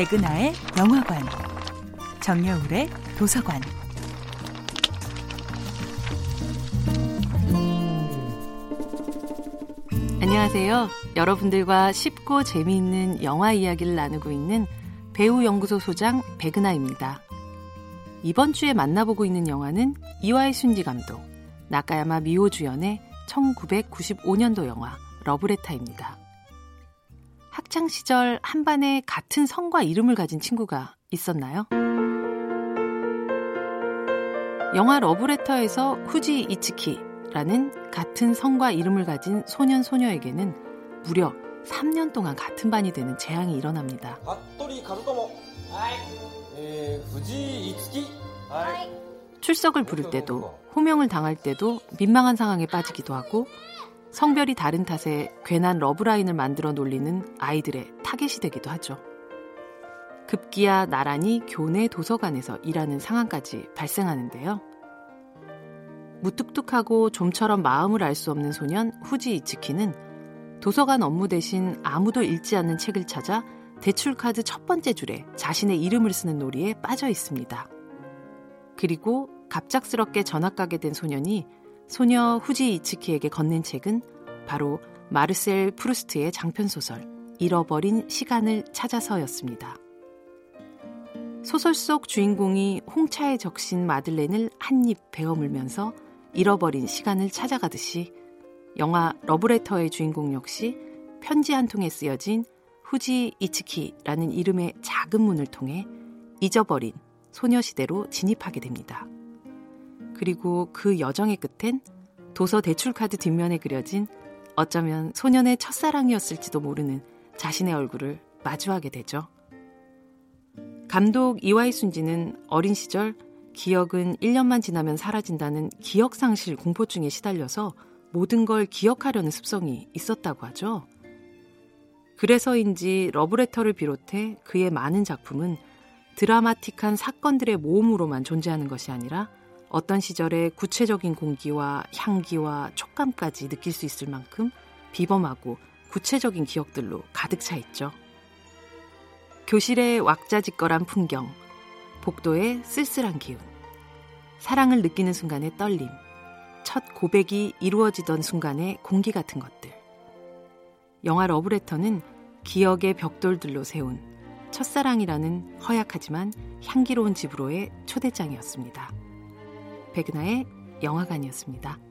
백은하의 영화관, 정여울의 도서관. 안녕하세요. 여러분들과 쉽고 재미있는 영화 이야기를 나누고 있는 배우 연구소 소장 백은하입니다. 이번 주에 만나보고 있는 영화는 이와이 순지 감독, 나카야마 미오 주연의 1995년도 영화 러브레타입니다. 학창 시절 한 반에 같은 성과 이름을 가진 친구가 있었나요? 영화 러브레터에서 후지 이츠키라는 같은 성과 이름을 가진 소년 소녀에게는 무려 3년 동안 같은 반이 되는 재앙이 일어납니다. 출석을 부를 때도 호명을 당할 때도 민망한 상황에 빠지기도 하고 성별이 다른 탓에 괜한 러브라인을 만들어 놀리는 아이들의 타겟이 되기도 하죠. 급기야 나란히 교내 도서관에서 일하는 상황까지 발생하는데요. 무뚝뚝하고 좀처럼 마음을 알 수 없는 소년 후지 이츠키는 도서관 업무 대신 아무도 읽지 않는 책을 찾아 대출카드 첫 번째 줄에 자신의 이름을 쓰는 놀이에 빠져 있습니다. 그리고 갑작스럽게 전학 가게 된 소년이 소녀 후지 이츠키에게 건넨 책은 바로 마르셀 프루스트의 장편소설 잃어버린 시간을 찾아서였습니다. 소설 속 주인공이 홍차에 적신 마들렌을 한 입 베어 물면서 잃어버린 시간을 찾아가듯이 영화 러브레터의 주인공 역시 편지 한 통에 쓰여진 후지 이츠키라는 이름의 작은 문을 통해 잊어버린 소녀시대로 진입하게 됩니다. 그리고 그 여정의 끝엔 도서 대출카드 뒷면에 그려진 어쩌면 소년의 첫사랑이었을지도 모르는 자신의 얼굴을 마주하게 되죠. 감독 이와이 순지는 어린 시절 기억은 1년만 지나면 사라진다는 기억상실 공포증에 시달려서 모든 걸 기억하려는 습성이 있었다고 하죠. 그래서인지 러브레터를 비롯해 그의 많은 작품은 드라마틱한 사건들의 모음으로만 존재하는 것이 아니라 어떤 시절의 구체적인 공기와 향기와 촉감까지 느낄 수 있을 만큼 비범하고 구체적인 기억들로 가득 차 있죠. 교실의 왁자지껄한 풍경, 복도의 쓸쓸한 기운, 사랑을 느끼는 순간의 떨림, 첫 고백이 이루어지던 순간의 공기 같은 것들. 영화 러브레터는 기억의 벽돌들로 세운 첫사랑이라는 허약하지만 향기로운 집으로의 초대장이었습니다. 백은하의 영화관이었습니다.